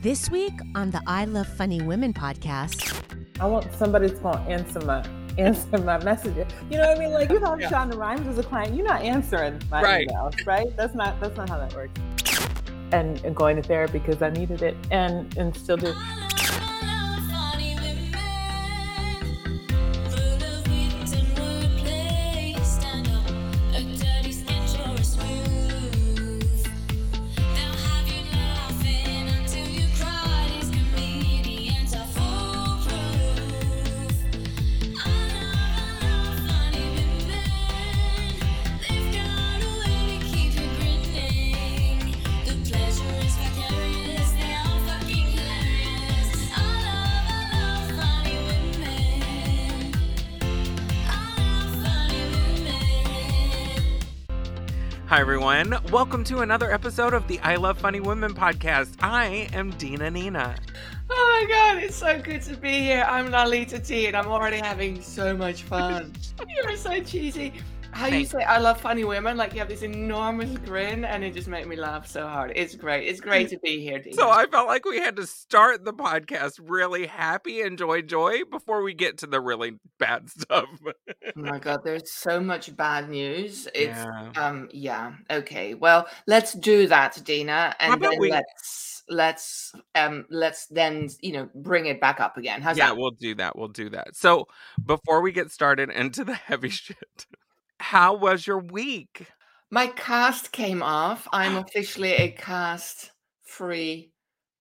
This week on the I Love Funny Women podcast, I want somebody to gonna answer my answer my messages. You know what I mean? Like you have Yeah. Shonda Rhimes as a client, you're not answering my Right. emails, right? That's not that's not how that works. And, and going to therapy because I needed it and and still do. Welcome to another episode of the I Love Funny Women podcast. I am Dina Nina. Oh my god, it's so good to be here. I'm Lalita T and I'm already having so much fun. You're so cheesy. How you say I love funny women, like you have this enormous grin and it just made me laugh so hard. It's great. It's great to be here, Dina. So I felt like we had to start the podcast really happy and joy, joy before we get to the really bad stuff. oh my god, there's so much bad news. It's Yeah. um yeah. Okay. Well, let's do that, Dina, and then we- let's let's um let's then you know bring it back up again. How's yeah, that? we'll do that. We'll do that. So before we get started into the heavy shit, how was your week? My cast came off. I'm officially a cast free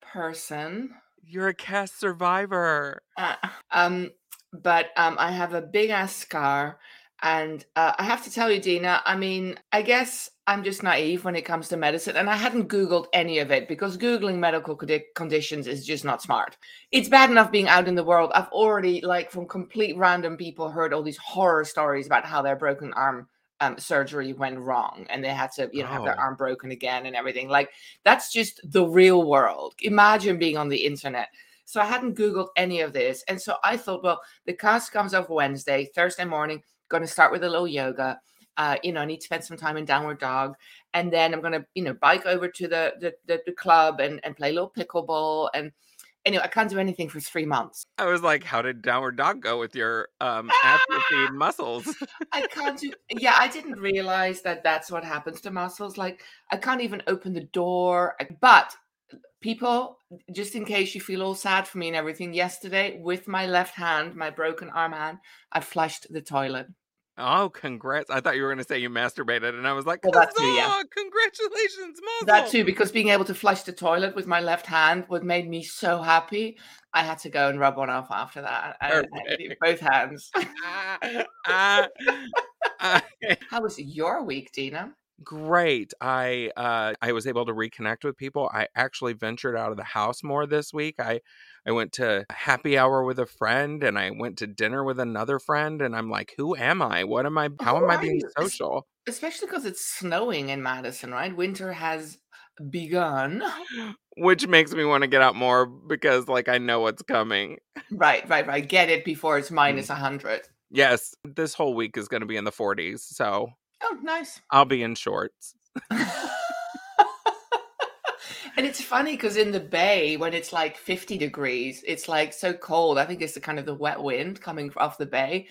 person. You're a cast survivor. Uh, um, but um, I have a big ass scar. And uh, I have to tell you, Dina, I mean, I guess I'm just naive when it comes to medicine. And I hadn't Googled any of it because Googling medical condi- conditions is just not smart. It's bad enough being out in the world. I've already, like, from complete random people, heard all these horror stories about how their broken arm um, surgery went wrong and they had to, you know, have their Oh. arm broken again and everything. Like, that's just the real world. Imagine being on the internet. So I hadn't Googled any of this. And so I thought, well, the cast comes off Wednesday, Thursday morning, going to start with a little yoga. Uh, you know, I need to spend some time in downward dog. And then I'm going to, you know, bike over to the, the, the, the club and, and play a little pickleball. And anyway, I can't do anything for three months. I was like, how did downward dog go with your um atrophied muscles? I can't do, yeah, I didn't realize that that's what happens to muscles. Like, I can't even open the door. But people, just in case you feel all sad for me and everything, yesterday with my left hand, my broken arm hand, I flushed the toilet. Oh, congrats. I thought you were going to say you masturbated, and I was like, Well, that too, yeah. Congratulations, muscle. That too, because being able to flush the toilet with my left hand would made me so happy. I had to go and rub one off after that. I, I had to do Perfect. both hands. Ah, ah. How was your week, Dina? Great. I uh I was able to reconnect with people. I actually ventured out of the house more this week. I I went to happy hour with a friend and I went to dinner with another friend and I'm like, who am I? What am I how am I being social? Especially because it's snowing in Madison, right? Winter has begun. Which makes me want to get out more because like I know what's coming. Right, right, right. Get it before Mm. it's minus 100. Yes, this whole week is going to be in the 40s, so Oh, nice. I'll be in shorts. and it's funny because in the bay, when it's like 50 degrees, it's like so cold. I think it's the kind of the wet wind coming off the bay.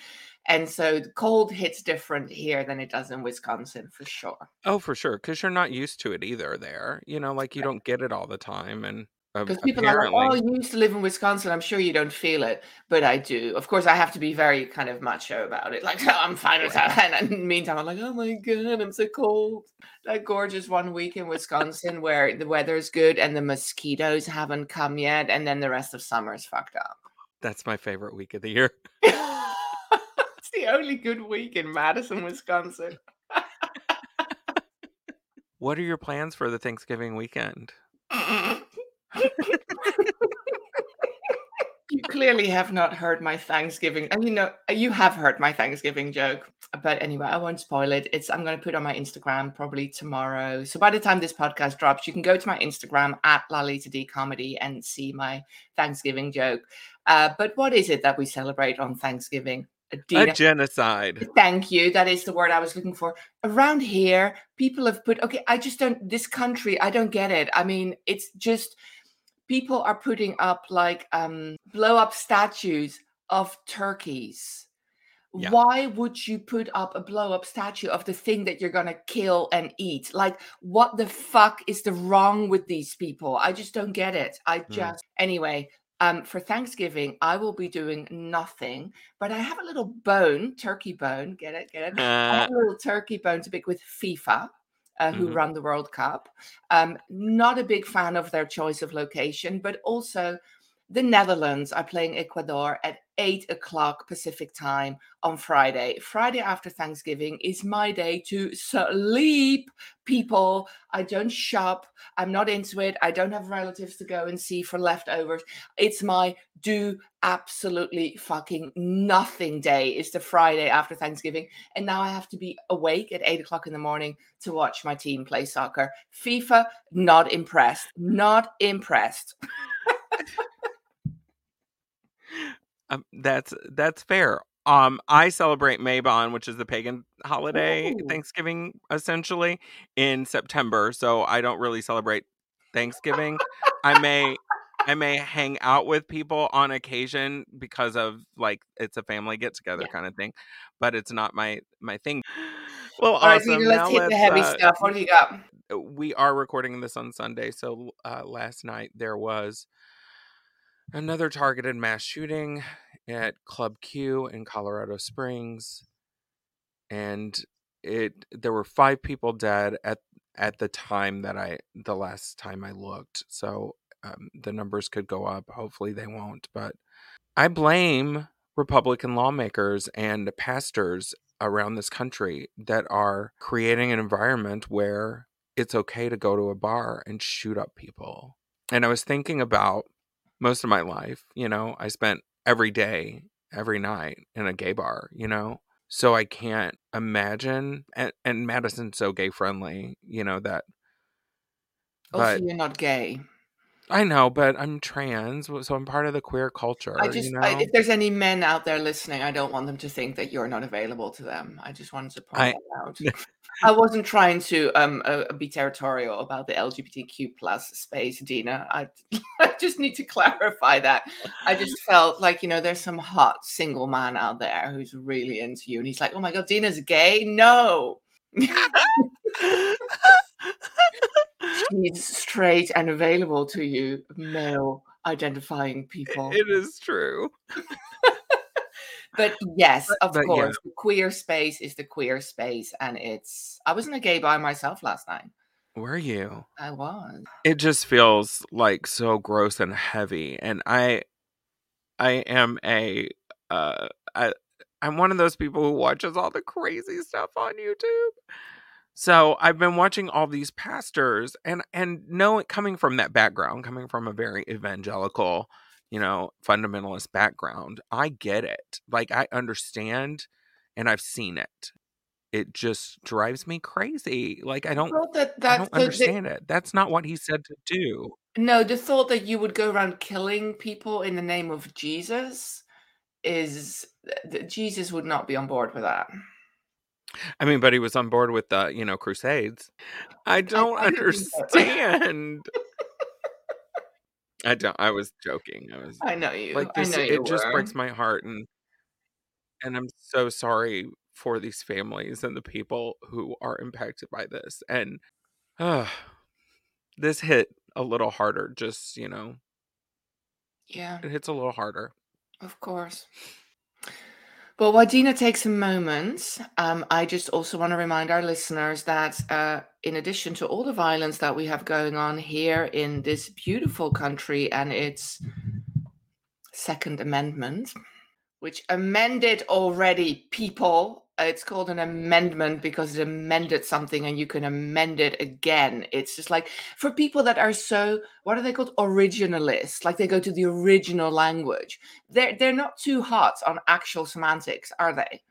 And so the cold hits different here than it does in Wisconsin for sure. Oh, for sure, because you're not used to it either. There, you know, like you don't get it all the time, and Because people are like, oh, you used to live in Wisconsin. I'm sure you don't feel it, but I do. Of course, I have to be very kind of macho about it. Like, I'm fine with that. And in the meantime, I'm like, oh my God, I'm so cold. That gorgeous one week in Wisconsin where the weather's good and the mosquitoes haven't come yet. And then the rest of summer is fucked up. that's my favorite week of the year. it's the only good week in Madison, Wisconsin. What are your plans for the Thanksgiving weekend? You clearly have not heard my Thanksgiving. And you know, you have heard my Thanksgiving joke. But anyway, I won't spoil it. It's I'm going to put it on my Instagram probably tomorrow. So by the time this podcast drops, you can go to my Instagram at Lalita D Comedy and see my Thanksgiving joke. Uh, but what is it that we celebrate on Thanksgiving? A genocide. Thank you. That is the word I was looking for. Around here, people have put, okay, I just don't, this country, I don't get it. I mean, it's just people are putting up like um blow up statues of turkeys. Yeah. Why would you put up a blow up statue of the thing that you're gonna kill and eat? Like, what the fuck is the wrong with these people? I just don't get it. I Mm. just anyway. Um, for Thanksgiving, I will be doing nothing, but I have a little bone, turkey bone. Get it? Get it? I Uh, have a little turkey bone to pick with FIFA, uh, who Mhm. run the World Cup. Um, not a big fan of their choice of location, but also the Netherlands are playing Ecuador at eight o'clock Pacific time on Friday. Friday after Thanksgiving is my day to sleep, people. I don't shop. I'm not into it. I don't have relatives to go and see for leftovers. It's my do absolutely fucking nothing day. Is the Friday after Thanksgiving. And now I have to be awake at eight o'clock in the morning to watch my team play soccer. FIFA, not impressed. Not impressed. um, that's that's fair. Um, I celebrate Mabon, which is the pagan holiday, Ooh. Thanksgiving, essentially in September. So I don't really celebrate Thanksgiving. I may I may hang out with people on occasion because of like it's a family get together Yeah. kind of thing, but it's not my my thing. Well, All right, awesome. Dina, let's Now hit the let's, heavy uh, stuff. What do you got? we are recording this on Sunday, so uh, last night there was another targeted mass shooting at Club Q in Colorado Springs, and it there were five people dead at at the time that I the last time I looked. So um, the numbers could go up. Hopefully they won't, but I blame Republican lawmakers and pastors around this country that are creating an environment where it's okay to go to a bar and shoot up people. And I was thinking about most of my life, you know, I spent every day, every night in a gay bar, you know? So I can't imagine and, and Madison's so gay friendly, you know, that oh, Also, but you're not gay. I know, but I'm trans, so I'm part of the queer culture, I just, you I, if there's any men out there listening, I don't want them to think that you're not available to them. I just wanted to point I- that out. I wasn't trying to um uh, be territorial about the LGBTQ plus space, Dina. I, I just need to clarify that. I just felt like you know there's some hot single man out there who's really into you, and he's like, "Oh my god, Dina's gay." No, she's straight and available to you, male identifying people. it is true. But yes, of but yeah. course, the queer space is the queer space, and it's. I wasn't a gay by myself last night. Were you? I was. it just feels like so gross and heavy and i i am a uh I, i'm one of those people who watches all the crazy stuff on youtube so i've been watching all these pastors and and knowing coming from that background coming from a very evangelical you know fundamentalist background i get it like i understand and i've seen it it just drives me crazy like i don't thought that I don't the- understand it. That's not what he said to do. no, the thought that you would go around killing people in the name of Jesus is that Jesus would not be on board with that. I mean, but he was on board with the, you know, crusades. I don't I so. understand. I don't. I was joking. I was I know you. like, I this, know you it just breaks my heart, and and I'm so sorry for these families and the people who are impacted by this. And uh, this hit a little harder. Just you know, Yeah, it hits a little harder. of course. But while Dina takes a moment, um, I just also want to remind our listeners that uh, in addition to all the violence that we have going on here in this beautiful country and its Second Amendment, which amended already, people. It's called an amendment because it amended something and you can amend it again. It's just like for people that are so, what are they called? Originalists. Like they go to the original language. They're, they're not too hot on actual semantics, are they?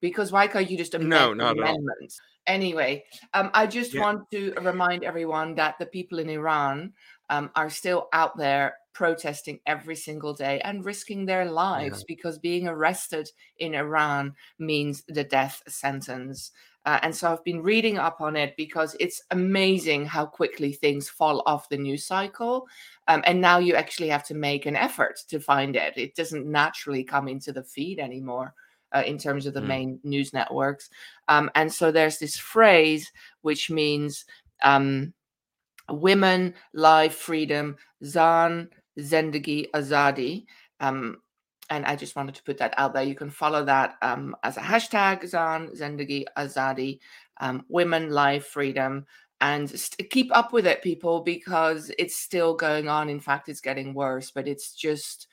Because why can't you just amend No, not at all. amendments? Anyway, um, I just Yeah. want to remind everyone that the people in Iran um, are still out there protesting every single day and risking their lives because being arrested in Iran means the death sentence. Uh, and so I've been reading up on it because it's amazing how quickly things fall off the news cycle. Um, and now you actually have to make an effort to find it. It doesn't naturally come into the feed anymore. Uh, in terms of the Mm. main news networks. Um, and so there's this phrase which means um, women, life, freedom, Zan, Zendagi, Azadi. Um, and I just wanted to put that out there. You can follow that um, as a hashtag, Zan, Zendagi, Azadi, um, women, life, freedom. And st- keep up with it, people, because it's still going on. In fact, it's getting worse, but it's just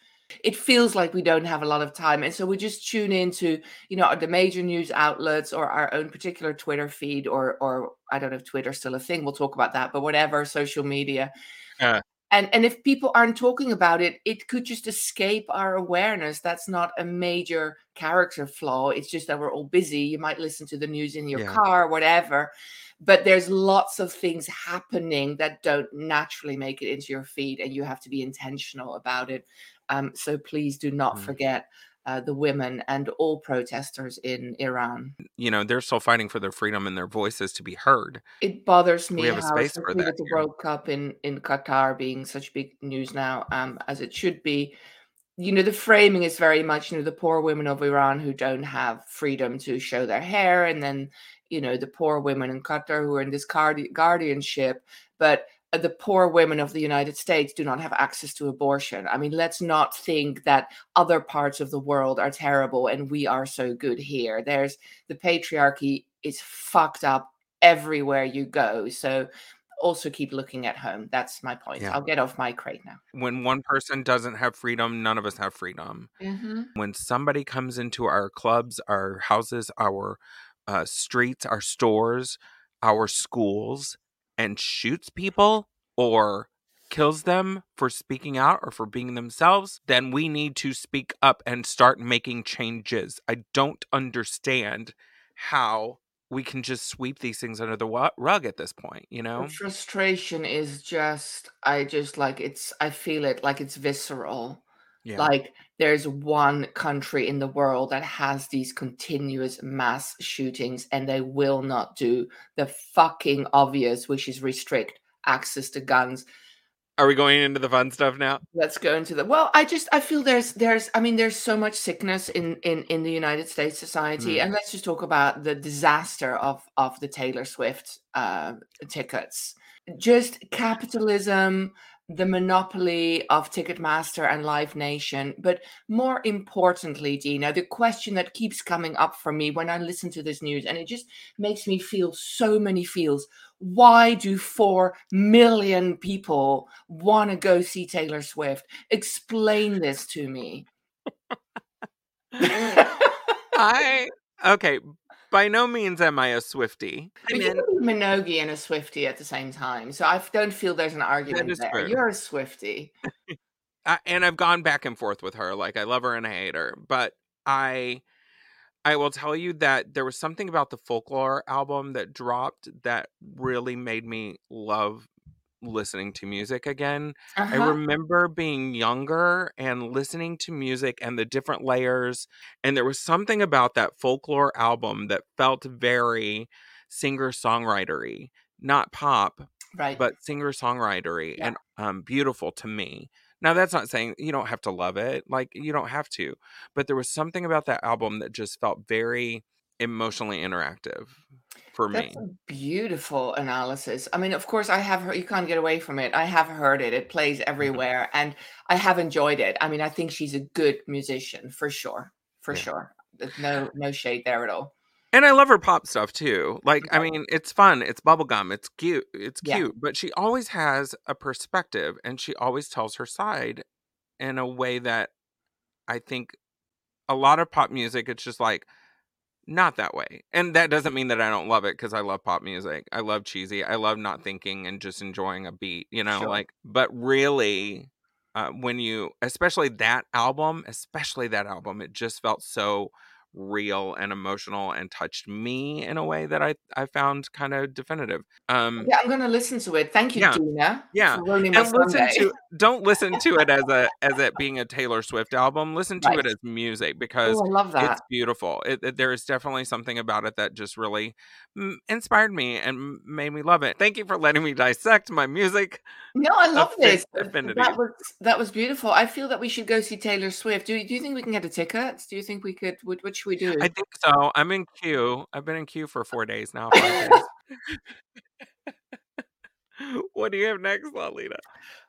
it feels like we don't have a lot of time and so we just tune into you know the major news outlets or our own particular twitter feed or or i don't know if twitter's still a thing we'll talk about that but whatever social media Yeah. And and if people aren't talking about it it could just escape our awareness. That's not a major character flaw. It's just that we're all busy. You might listen to the news in your Yeah. car whatever. But there's lots of things happening that don't naturally make it into your feed and you have to be intentional about it. Um, so please do not Mm. forget uh, the women and all protesters in Iran. You know, they're still fighting for their freedom and their voices to be heard. It bothers me we have a how, space for that the here. World Cup in in Qatar being such big news now, um, as it should be. You know, the framing is very much, you know, the poor women of Iran who don't have freedom to show their hair, and then, you know, the poor women in Qatar who are in this guardianship, but the poor women of the United States do not have access to abortion. I mean, let's not think that other parts of the world are terrible and we are so good here. There's the patriarchy is fucked up everywhere you go. So also keep looking at home. That's my point. Yeah. I'll get off my crate now. When one person doesn't have freedom, none of us have freedom. When somebody comes into our clubs, our houses, our uh, streets, our stores, our schools, and shoots people or kills them for speaking out or for being themselves, then we need to speak up and start making changes. I don't understand how we can just sweep these things under the rug at this point, you know? The frustration is just, I just like it's, I feel it like it's visceral. Yeah. Like there's one country in the world that has these continuous mass shootings and they will not do the fucking obvious, which is restrict access to guns. Are we going into the fun stuff now? Let's go into the well, I just I feel there's there's I mean there's so much sickness in in in the United States society Mm. and let's just talk about the disaster of of the Taylor Swift uh tickets. Just capitalism, the monopoly of Ticketmaster and Live Nation. But more importantly, Dina, the question that keeps coming up for me when I listen to this news, and it just makes me feel so many feels. Why do four million people want to go see Taylor Swift? Explain this to me. I okay. By no means am I a Swifty. I But mean, you're a Minogue and a Swifty at the same time, so I don't feel there's an argument there. true. You're a Swifty. I, and I've gone back and forth with her. Like I love her and I hate her, but I I will tell you that there was something about the folklore album that dropped that really made me love listening to music again. I Uh-huh. remember being younger and listening to music and the different layers. And there was something about that folklore album that felt very singer songwritery, not pop, right. but singer songwritery Yeah. and um, beautiful to me. Now, that's not saying you don't have to love it. Like, you don't have to. But there was something about that album that just felt very emotionally interactive for me. That's a beautiful analysis. I mean, of course, I have heard, you can't get away from it. I have heard it. It plays Mm-hmm. everywhere, and I have enjoyed it. I mean, I think she's a good musician for sure, for Yeah. sure. There's no no shade there at all. And I love her pop stuff too. Like, I mean, it's fun, it's bubblegum, it's cute, it's Yeah. cute, but she always has a perspective and she always tells her side in a way that I think a lot of pop music, it's just like not that way. And that doesn't mean that I don't love it because I love pop music. I love cheesy. I love not thinking and just enjoying a beat, you know, Sure. like, but really, uh, when you, especially that album, especially that album, it just felt so real and emotional and touched me in a way that I I found kind of definitive. Um Yeah, I'm gonna listen to it. Thank you, Yeah. Dina. Yeah. for ruining my and listen Sunday. to don't listen to it as a as it being a Taylor Swift album. Listen to Right. it as music because Oh, I love that. it's beautiful. It, it- there is definitely something about it that just really mm, inspired me and made me love it. Thank you for letting me dissect my music. No, I love this. affinity. That was that was beautiful. I feel that we should go see Taylor Swift. Do, do you think we can get a ticket? Do you think we could? What, what should we do? I think so. I'm in queue. I've been in queue for four days now. days. what do you have next, Lalita?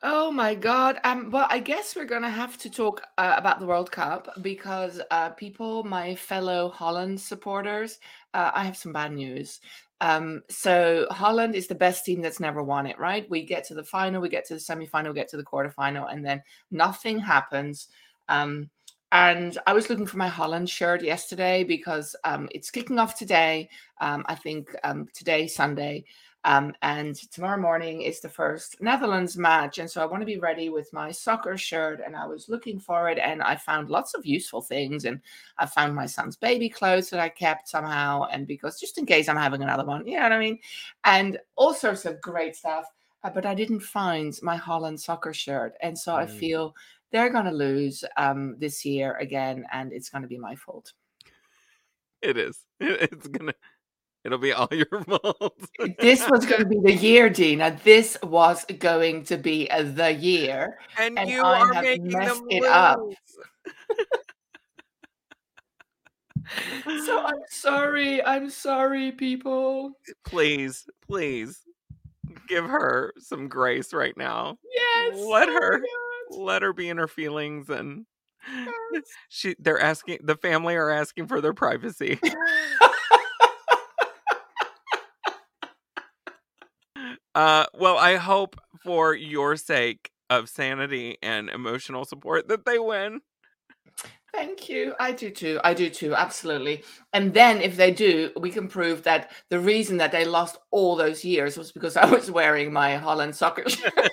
Oh my God. Um, well, I guess we're gonna have to talk uh, about the World Cup because uh, people, my fellow Holland supporters, uh, I have some bad news. Um, so Holland is the best team that's never won it, right? We get to the final, we get to the semi-final, we get to the quarterfinal, and then nothing happens. Um, and I was looking for my Holland shirt yesterday because um, it's kicking off today. Um, I think um, today, Sunday. Um, and tomorrow morning is the first Netherlands match. And so I want to be ready with my soccer shirt. And I was looking for it and I found lots of useful things. And I found my son's baby clothes that I kept somehow. And because just in case I'm having another one, you know what I mean? And all sorts of great stuff. Uh, but I didn't find my Holland soccer shirt. And so I Mm. feel they're going to lose um, this year again. And it's going to be my fault. It is. It's gonna. It'll be all your fault. this was going to be the year, Dina. This was going to be the year. and, and you I are making messed them it up. So I'm sorry. I'm sorry, people. Please, please, give her some grace right now. Yes. Let oh her- God. Let her be in her feelings, and she. They're asking. The family are asking for their privacy. Uh, well, I hope for your sake of sanity and emotional support that they win. Thank you. I do too. I do too. Absolutely. And then if they do, we can prove that the reason that they lost all those years was because I was wearing my Holland soccer shirt.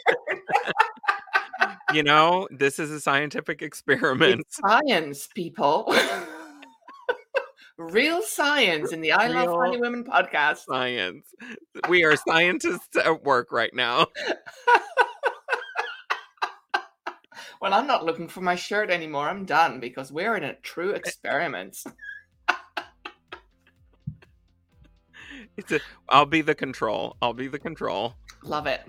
You know, this is a scientific experiment. It's science, people. Real science in the I Love Funny Women podcast. Science. We are scientists at work right now. Well, I'm not looking for my shirt anymore. I'm done because we're in a true eh. experiment. It's a, I'll be the control. I'll be the control. Love it.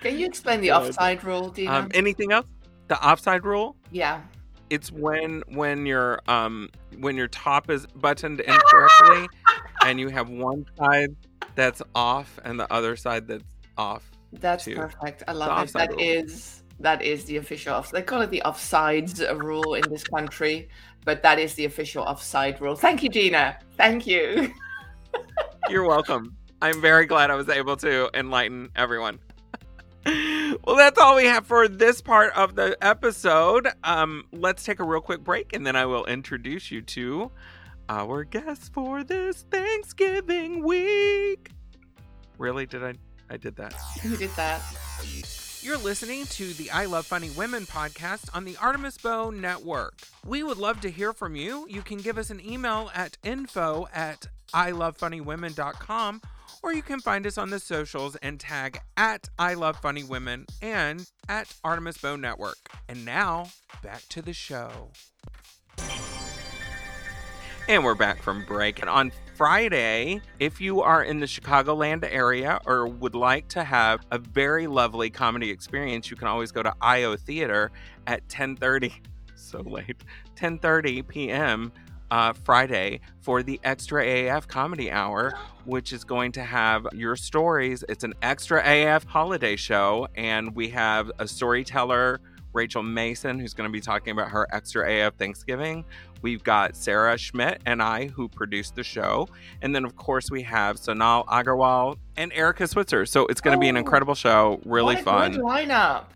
Can you explain the Good. offside rule, Dina? Um, anything else? The offside rule? yeah. It's when when your um when your top is buttoned incorrectly and you have one side that's off and the other side that's off. That's to perfect. I love it. That rule. is that is the official off. They call it the offsides rule in this country, but that is the official offside rule. Thank you, Gina. Thank you. You're welcome. I'm very glad I was able to enlighten everyone. Well, that's all we have for this part of the episode. Um, let's take a real quick break and then I will introduce you to our guest for this Thanksgiving week. Really? Did I? I did that. Who did that? You're listening to the I Love Funny Women podcast on the Artemis Bow Network. We would love to hear from you. You can give us an email at info at ilovefunnywomen.com or you can find us on the socials and tag at I Love Funny Women and at Artemis Bow Network. And now, back to the show. And we're back from break. And on Friday, if you are in the Chicagoland area or would like to have a very lovely comedy experience, you can always go to IO Theater at 10:30. So late, 10:30 p.m. Uh, Friday for the Extra AF Comedy Hour, which is going to have your stories. It's an Extra AF holiday show, and we have a storyteller, Rachel Mason, who's going to be talking about her Extra AF Thanksgiving. We've got Sarah Schmidt and I who produced the show. And then, of course, we have Sonal Agarwal and Erica Switzer. So it's going to be an Oh, incredible show, really fun. Lineup.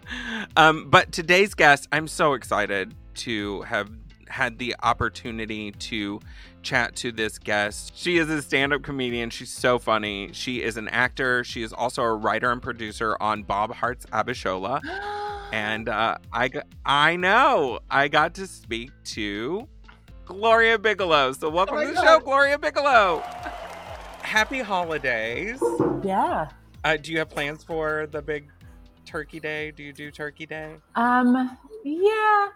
Um, but today's guest, I'm so excited to have had the opportunity to chat to this guest. She is a stand up comedian. She's so funny. She is an actor. She is also a writer and producer on Bob Hearts Abishola. And uh, I, I know I got to speak to Gloria Bigelow. So welcome Oh to the God. show, Gloria Bigelow. Happy holidays. Yeah. Uh, do you have plans for the big turkey day? Do you do turkey day? Um, yeah,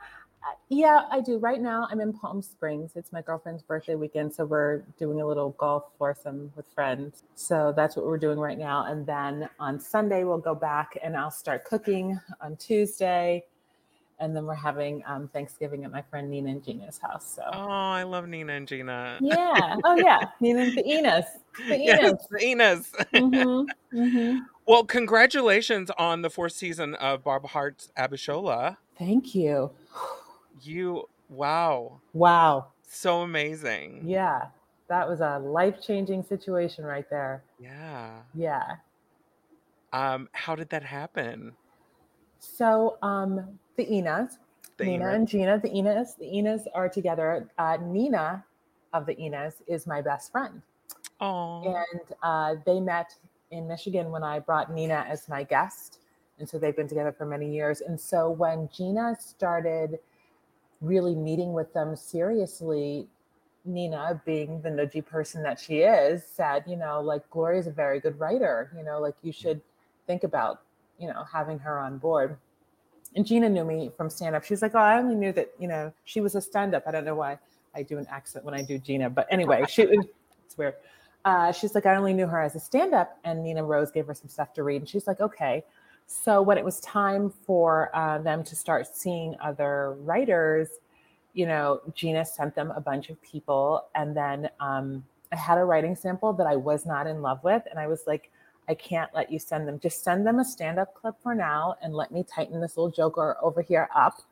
yeah, I do. Right now, I'm in Palm Springs. It's my girlfriend's birthday weekend, so we're doing a little golf foursome with friends. So that's what we're doing right now. And then on Sunday, we'll go back and I'll start cooking on Tuesday. And then we're having um, Thanksgiving at my friend Nina and Gina's house. So Oh, I love Nina and Gina. yeah, oh yeah, Nina and the Enos, the Yes, Enos. the Enos. hmm hmm Well, congratulations on the fourth season of Barbara Hart's Abishola. Thank you. You, wow, Wow. so amazing. Yeah, that was a life changing situation right there. Yeah. Yeah. Um, how did that happen? So um, the Enas, The Nina and Gina, the Enas, the Enas are together. Uh, Nina of the Enas is my best friend, Oh, and uh, they met in Michigan when I brought Nina as my guest, and so they've been together for many years. And so when Gina started really meeting with them seriously. Nina, being the nudgy person that she is, said, you know, like Gloria's a very good writer. You know, like you should think about, you know, having her on board. And Gina knew me from stand up. She was like, oh, I only knew that, you know, she was a stand up. I don't know why I do an accent when I do Gina, but anyway, she it's weird. Uh, she's like, I only knew her as a stand up. And Nina Rose gave her some stuff to read. And she's like, okay. So when it was time for uh, them to start seeing other writers, you know, Gina sent them a bunch of people. And then um, I had a writing sample that I was not in love with. And I was like, I can't let you send them. Just send them a stand up clip for now and let me tighten this little joker over here up.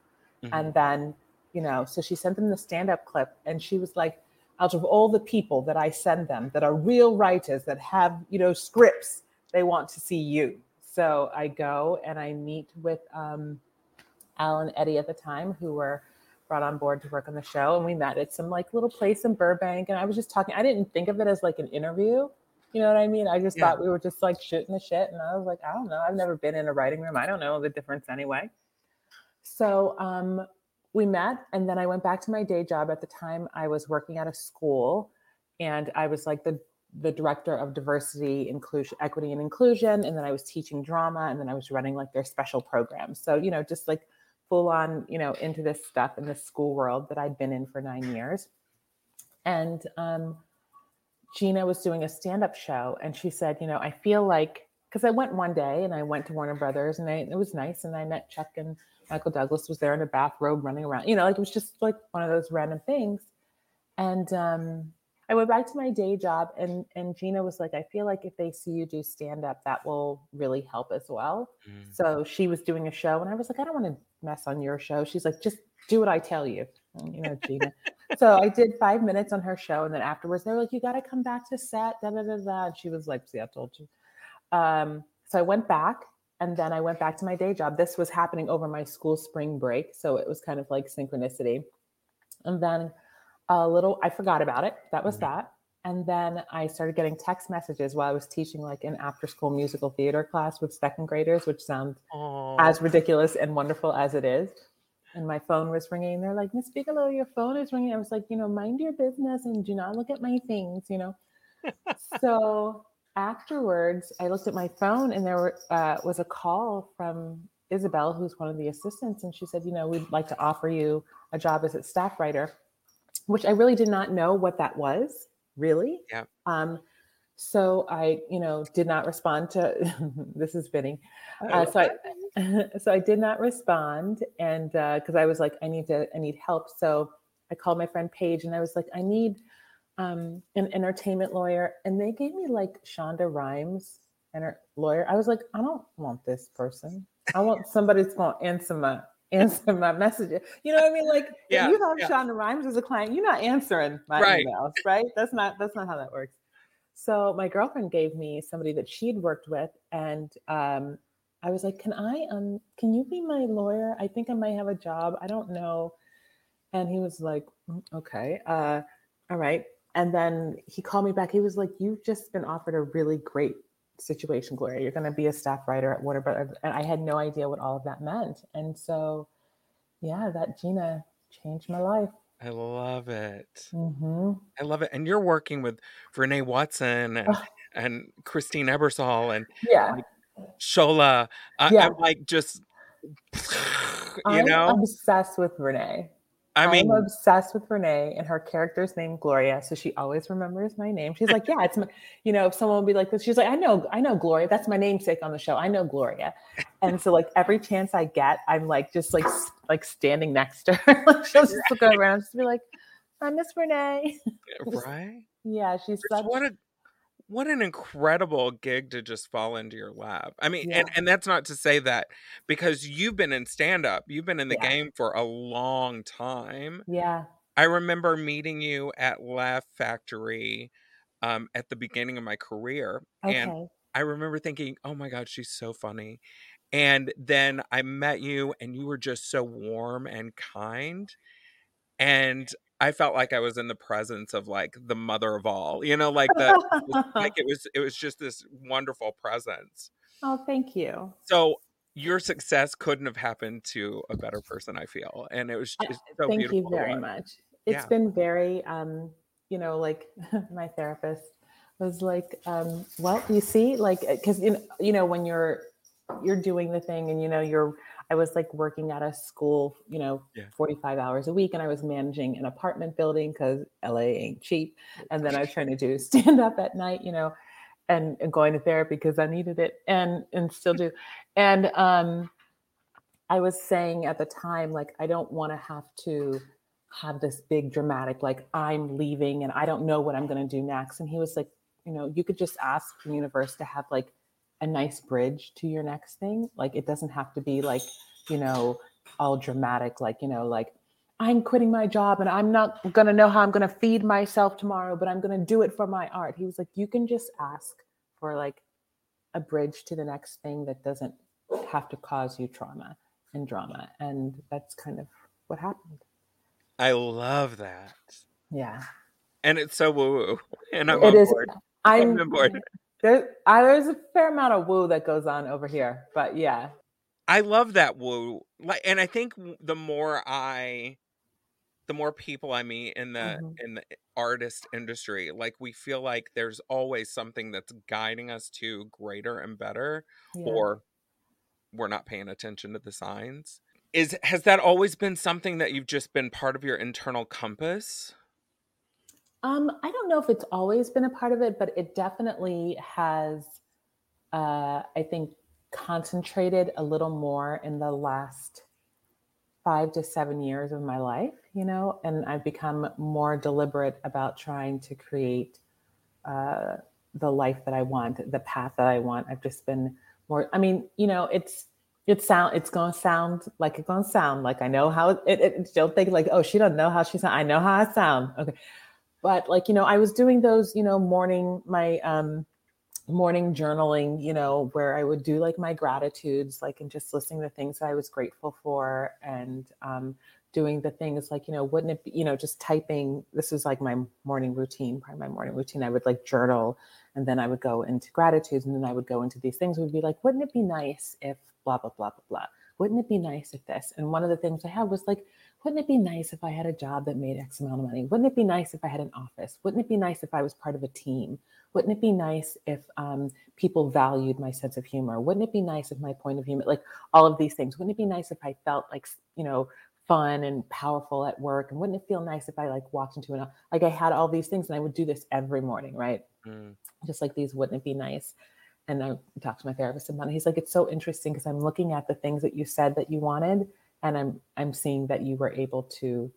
Mhm. And then, you know, so she sent them the stand up clip and she was like, out of all the people that I send them that are real writers that have, you know, scripts, they want to see you. So I go and I meet with um, Al and Eddie at the time, who were brought on board to work on the show. And we met at some like little place in Burbank. And I was just talking, I didn't think of it as like an interview. You know what I mean? I just Yeah. thought we were just like shooting the shit. And I was like, I don't know. I've never been in a writing room. I don't know the difference anyway. So um, we met. And then I went back to my day job. At the time, I was working at a school and I was like the the director of diversity, inclusion, equity, and inclusion. And then I was teaching drama, and then I was running like their special programs. So you know, just like full on, you know, into this stuff in the school world that I'd been in for nine years. And um, Gina was doing a stand up show, and she said, you know, I feel like because I went one day and I went to Warner Brothers, and I, it was nice, and I met Chuck and Michael Douglas was there in a bathrobe running around, you know, like it was just like one of those random things. And um, I went back to my day job, and and Gina was like, I feel like if they see you do stand up, that will really help as well. Mm. So she was doing a show, and I was like, I don't want to mess on your show. She's like, just do what I tell you, And, you know, Gina. so I did five minutes on her show, and then afterwards they were like, you got to come back to set, da da da da. And she was like, see, I told you. Um, so I went back, and then I went back to my day job. This was happening over my school spring break, so it was kind of like synchronicity. And then a little, I forgot about it. That was Mhm. that. And then I started getting text messages while I was teaching like an after school musical theater class with second graders, which sounds Oh, as ridiculous and wonderful as it is. And my phone was ringing. They're like, Miss Bigelow, your phone is ringing. I was like, you know, mind your business and do not look at my things, you know. so afterwards, I looked at my phone and there were, uh, was a call from Isabel, who's one of the assistants. And she said, you know, we'd like to offer you a job as a staff writer, which I really did not know what that was, really. Yeah. Um, so I, you know, did not respond to this is fitting. Uh, so. I, so I did not respond, and because I was like, I need to, I need help. So I called my friend Paige, and I was like, I need um, an entertainment lawyer, and they gave me like Shonda Rhimes, enter- lawyer. I was like, I don't want this person. I want somebody that's going to answer my answer my messages. You know what I mean? Like, Yeah, if you have yeah. Shonda Rhimes as a client, you're not answering my Right. emails, right? That's not that's not how that works. So my girlfriend gave me somebody that she'd worked with, and um, I was like, "Can I? Um, can you be my lawyer? I think I might have a job. I don't know." And he was like, "Mm, "Okay, uh, all right." And then he called me back. He was like, "You've just been offered a really great situation, Gloria. You're going to be a staff writer at Warner And I had no idea what all of that meant. And so, yeah, that Gina changed my life. I love it. hmm I love it. And you're working with Vernee Watson and and Christine Ebersole and Yeah. like Shola. I, Yeah. I'm like just you I'm know. obsessed with Renee. I mean, I'm obsessed with Vernee and her character's name Gloria, so she always remembers my name. She's like, "Yeah, it's my," you know, if someone would be like this, she's like, "I know, I know Gloria. That's my namesake on the show. I know Gloria." And so, like every chance I get, I'm like just like like standing next to her. like she'll just go around, just be like, "I miss Vernee." right? Yeah, she's such. what a what an incredible gig to just fall into your lap. I mean, Yeah. and and that's not to say that because you've been in stand up, you've been in the Yeah. game for a long time. Yeah. I remember meeting you at Laugh Factory um, at the beginning of my career, and Okay. I remember thinking, "Oh my god, she's so funny." And then I met you and you were just so warm and kind and I felt like I was in the presence of like the mother of all. You know, like the like it was it was just this wonderful presence. oh, thank you. So your success couldn't have happened to a better person, I feel. And it was just so Thank beautiful. you very much. It's Yeah. been very, um, you know, like my therapist was like, um, "What you see?" Like, because you know, you know, when you're you're doing the thing, and you know, you're. I was like working at a school, you know, Yeah. 45 hours a week, and I was managing an apartment building because LA ain't cheap. And then I was trying to do stand up at night, you know, and, and going to therapy because I needed it, and and still do. And um, I was saying at the time, like, I don't want to have to have this big dramatic, like, I'm leaving and I don't know what I'm going to do next. And he was like, you know, you could just ask the universe to have like a nice bridge to your next thing. Like, it doesn't have to be like, you know, all dramatic, like, you know, like, I'm quitting my job and I'm not going to know how I'm going to feed myself tomorrow, but I'm going to do it for my art. He was like, you can just ask for like a bridge to the next thing that doesn't have to cause you trauma and drama. And that's kind of what happened. I love that. Yeah. And it's so woo woo. And I'm It on is. board. I'm, I'm on board. There, I, there's a fair amount of woo that goes on over here, but yeah. I love that woo. Like and I think the more I the more people I meet in the Mhm. in the artist industry, like we feel like there's always something that's guiding us to greater and better yeah. or we're not paying attention to the signs. Is has that always been something that you've just been part of your internal compass? Um, I don't know if it's always been a part of it, but it definitely has, uh, I think, concentrated a little more in the last five to seven years of my life, you know, and I've become more deliberate about trying to create uh, the life that I want, the path that I want. I've just been more, I mean, you know, it's, it sound it's gonna sound like it's gonna sound like I know how it, it, it don't think like oh she doesn't know how she sound I know how I sound okay but like you know i was doing those you know morning my um morning journaling you know where i would do like my gratitudes like and just listing the things that i was grateful for and um doing the things like you know wouldn't it be you know just typing this was like my morning routine part of my morning routine i would like journal and then i would go into gratitudes and then i would go into these things would be like wouldn't it be nice if blah blah blah blah blah wouldn't it be nice if this? And one of the things i had was like wouldn't it be nice if I had a job that made X amount of money? Wouldn't it be nice if I had an office? Wouldn't it be nice if I was part of a team? Wouldn't it be nice if um, people valued my sense of humor? Wouldn't it be nice if my point of view, like all of these things, wouldn't it be nice if I felt like, you know, fun and powerful at work? And wouldn't it feel nice if I like walked into an, like I had all these things and I would do this every morning, right? Mm. Just like these, wouldn't it be nice? And I talked to my therapist about it. He's like, it's so interesting because I'm looking at the things that you said that you wanted and i'm i'm seeing that you were able to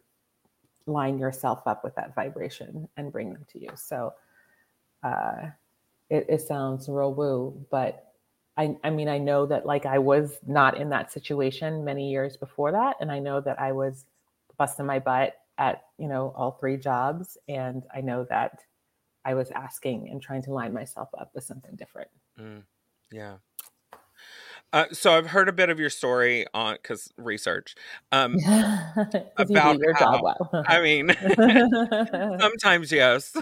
line yourself up with that vibration and bring them to you so uh it, it sounds real woo but i i mean i know that like i was not in that situation many years before that and i know that i was busting my butt at you know all three jobs and i know that i was asking and trying to line myself up with something different Mm. Yeah. Uh, so I've heard a bit of your story on because research. Um, 'Cause you about your how- job well I mean, sometimes yes.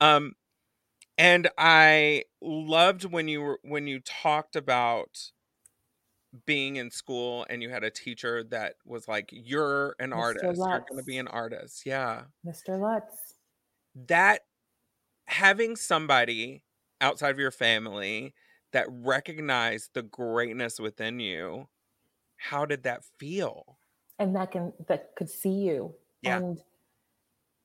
um, and I loved when you were when you talked about being in school and you had a teacher that was like, "You're an Mr. artist. You're going to be an artist." Yeah. Mr. Lutz. That having somebody outside of your family that recognize the greatness within you, how did that feel? and that can that could see you Yeah. and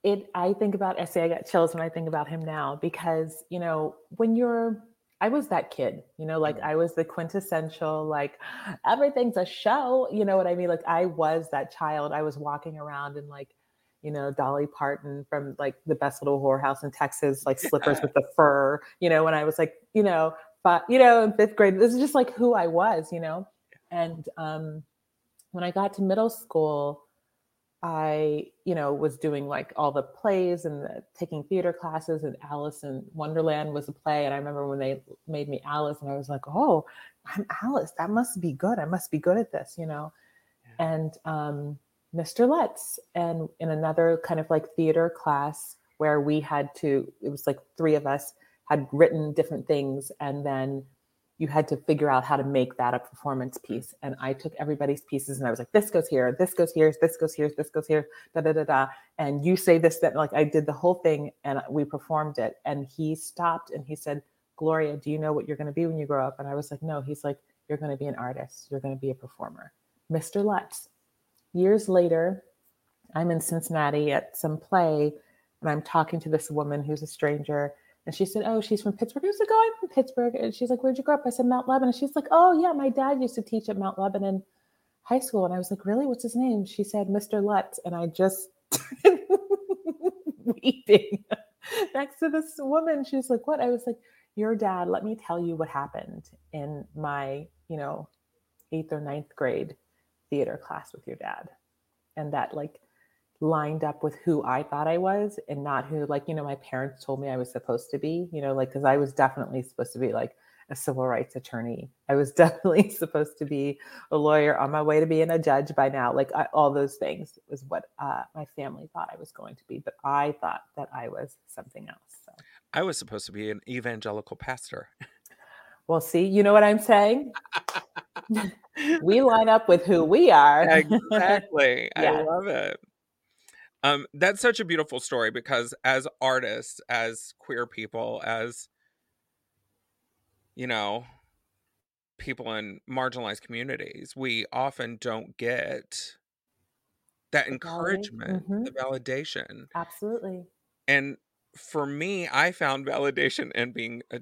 it i think about i say i got chills when i think about him now because you know when you're i was that kid you know like Mhm. i was the quintessential like everything's a show you know what i mean like i was that child i was walking around in like you know dolly parton from like the best little whorehouse in texas like slippers with the fur you know when i was like you know but you know in fifth grade this is just like who i was you know and um when I got to middle school, I, you know, was doing like all the plays and the, taking theater classes, and Alice in Wonderland was a play. And I remember when they made me Alice, and I was like, oh, I'm Alice. That must be good. I must be good at this, you know. Yeah. And um, Mr. Letts, and in another kind of like theater class where we had to, it was like three of us had written different things, and then you had to figure out how to make that a performance piece. And I took everybody's pieces and I was like, this goes here, this goes here, this goes here, this goes here, da da da da. And you say this, that like I did the whole thing and we performed it. And he stopped and he said, Gloria, do you know what you're going to be when you grow up? And I was like, no. He's like, you're going to be an artist. You're going to be a performer. Mr. Lutz. Years later, I'm in Cincinnati at some play and I'm talking to this woman who's a stranger and she said, Oh, she's from Pittsburgh. I was like, Oh, I'm from Pittsburgh. And she's like, Where'd you grow up? I said, Mount Lebanon. And she's like, Oh, yeah, my dad used to teach at Mount Lebanon High School. And I was like, Really? What's his name? She said, Mr. Lutz. And I just weeping next to this woman. She's like, What? I was like, Your dad, let me tell you what happened in my, you know, eighth or ninth grade theater class with your dad. And that, like, lined up with who I thought I was and not who, like, you know, my parents told me I was supposed to be, you know, like, because I was definitely supposed to be like a civil rights attorney. I was definitely supposed to be a lawyer on my way to being a judge by now. Like, I, all those things was what uh, my family thought I was going to be, but I thought that I was something else. So, I was supposed to be an evangelical pastor. well, see, you know what I'm saying? we line up with who we are. exactly. I love it. Um, that's such a beautiful story because as artists, as queer people, as you know, people in marginalized communities, we often don't get that encouragement, Mhm. the validation. Absolutely. And for me, I found validation in being a,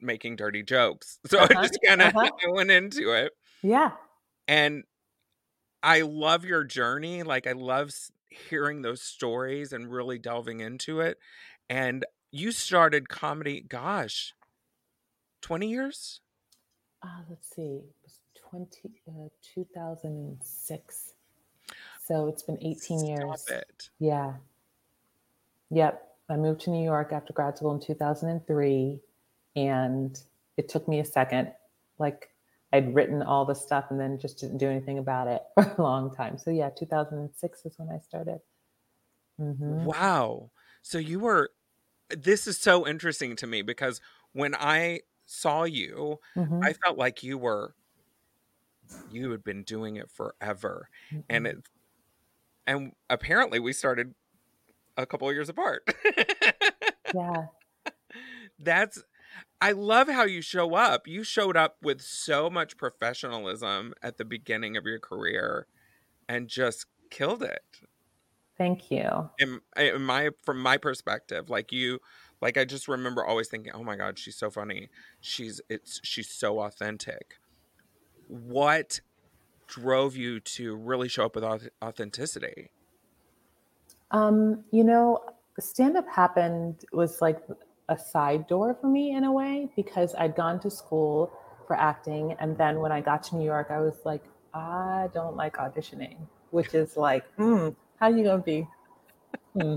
making dirty jokes. So I Uh-huh, just kind of uh-huh. Went into it. Yeah. and i love your journey like i love hearing those stories and really delving into it and you started comedy gosh 20 years Uh, let's see. It was 20, uh, 2006. So it's been 18 Stop years. it. Yeah. Yep. I moved to New York after grad school in 2003. And it took me a second. Like I'd written all the stuff and then just didn't do anything about it for a long time. So yeah, 2006 is when I started. Mhm. wow so you were this is so interesting to me because when i saw you Mhm. i felt like you were you had been doing it forever and Mhm. it and apparently we started a couple of years apart yeah. that's I love how you show up. You showed up with so much professionalism at the beginning of your career and just killed it. Thank you. In, in my from my perspective, like you like I just remember always thinking, "Oh my god, she's so funny. She's it's she's so authentic." What drove you to really show up with authenticity? Um, you know, stand up happened was like a side door for me in a way because I'd gone to school for acting. And then when I got to New York, I was like, I don't like auditioning, which is like, hmm, how you gonna be? Hmm.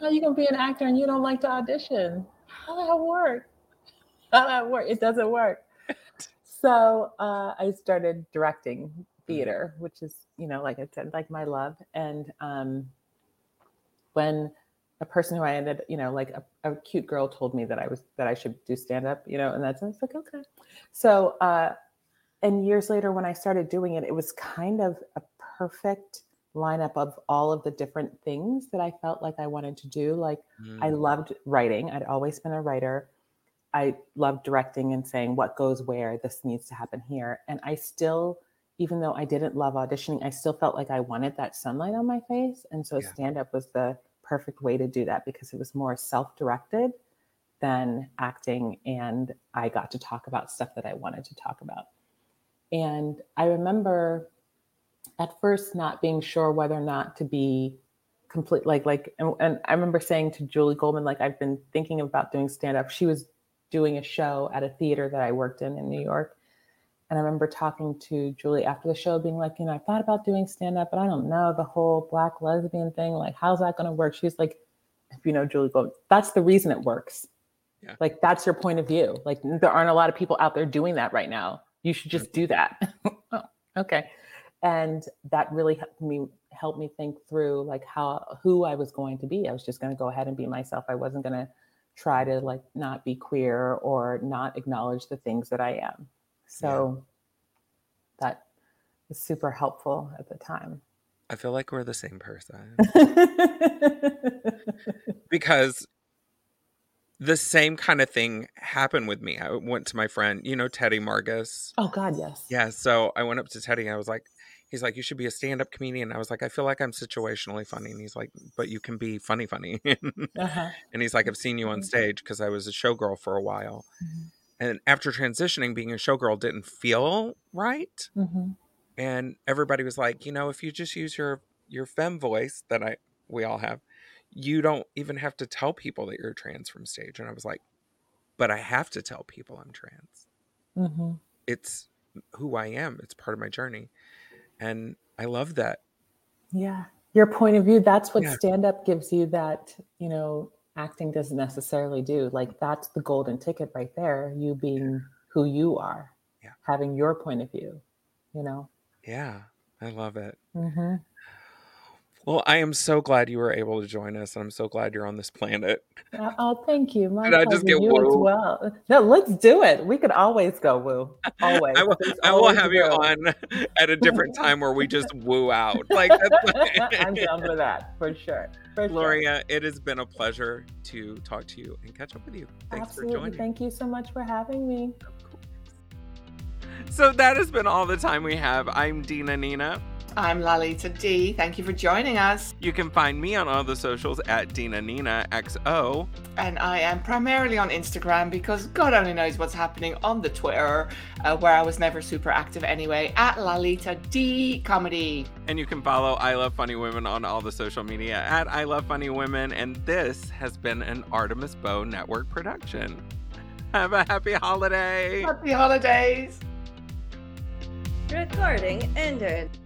How you gonna be an actor and you don't like to audition? How that work? How that work? It doesn't work. So uh, I started directing theater, which is, you know, like I said, like my love. And um, when a person who I ended, you know, like a, a cute girl told me that I was that I should do stand up, you know, and that's I was like, okay. So uh and years later, when I started doing it, it was kind of a perfect lineup of all of the different things that I felt like I wanted to do. Like I Mm. loved writing. I'd always been a writer. I loved directing and saying what goes where, this needs to happen here. And I still, even though I didn't love auditioning, I still felt like I wanted that sunlight on my face. And so Yeah. stand up was the perfect way to do that because it was more self directed than acting. And I got to talk about stuff that I wanted to talk about. And I remember at first not being sure whether or not to be complete like like and, and i remember saying to julie goldman like i've been thinking about doing stand up she was doing a show at a theater that i worked in in new york and i remember talking to julie after the show being like you know i thought about doing stand up but i don't know the whole black lesbian thing like how's that going to work she's like if you know julie goldman that's the reason it works Yeah. like that's your point of view like there aren't a lot of people out there doing that right now you should just do that oh, okay and that really helped me helped me think through like how who I was going to be. I was just going to go ahead and be myself. I wasn't going to try to like not be queer or not acknowledge the things that I am. So that was super helpful at the time. I feel like we're the same person because the same kind of thing happened with me. I went to my friend, you know, Teddy Margus. oh God, yes. Yeah, so I went up to Teddy and I was like, he's like, you should be a stand-up comedian. I was like, I feel like I'm situationally funny, and he's like, but you can be funny, funny. Uh-huh. and he's like, I've seen you on Mhm. stage because I was a showgirl for a while, Mhm. And after transitioning, being a showgirl didn't feel right. Mhm. and everybody was like, you know, if you just use your your femme voice that I we all have, you don't even have to tell people that you're trans from stage. And I was like, but I have to tell people I'm trans. Mhm. It's who I am. It's part of my journey, and I love that. Yeah. Your point of view, that's what Yeah. stand up gives you that, you know, acting doesn't necessarily do. Like that's the golden ticket right there, you being who you are. Yeah. Having your point of view, you know. Yeah, I love it. hmm Well, I am so glad you were able to join us, and I'm so glad you're on this planet. Oh, oh, thank you. My Did I just get you as well. No, let's do it. We could always go woo. Always. I will, I will have you on at a different time where we just woo out. Like, that's I'm down for that for sure. For sure. Gloria, it has been a pleasure to talk to you and catch up with you. Thanks Absolutely. for joining. Thank you so much for having me. So that has been all the time we have. I'm Dina Nina. I'm Lalita D. Thank you for joining us. You can find me on all the socials at Dina Nina XO. And I am primarily on Instagram because God only knows what's happening on the Twitter, uh, where I was never super active anyway, at Lalita D Comedy. And you can follow I Love Funny Women on all the social media at I Love Funny Women. And this has been an Artemis Bow Network production. Have a happy holiday. Happy holidays. Recording ended.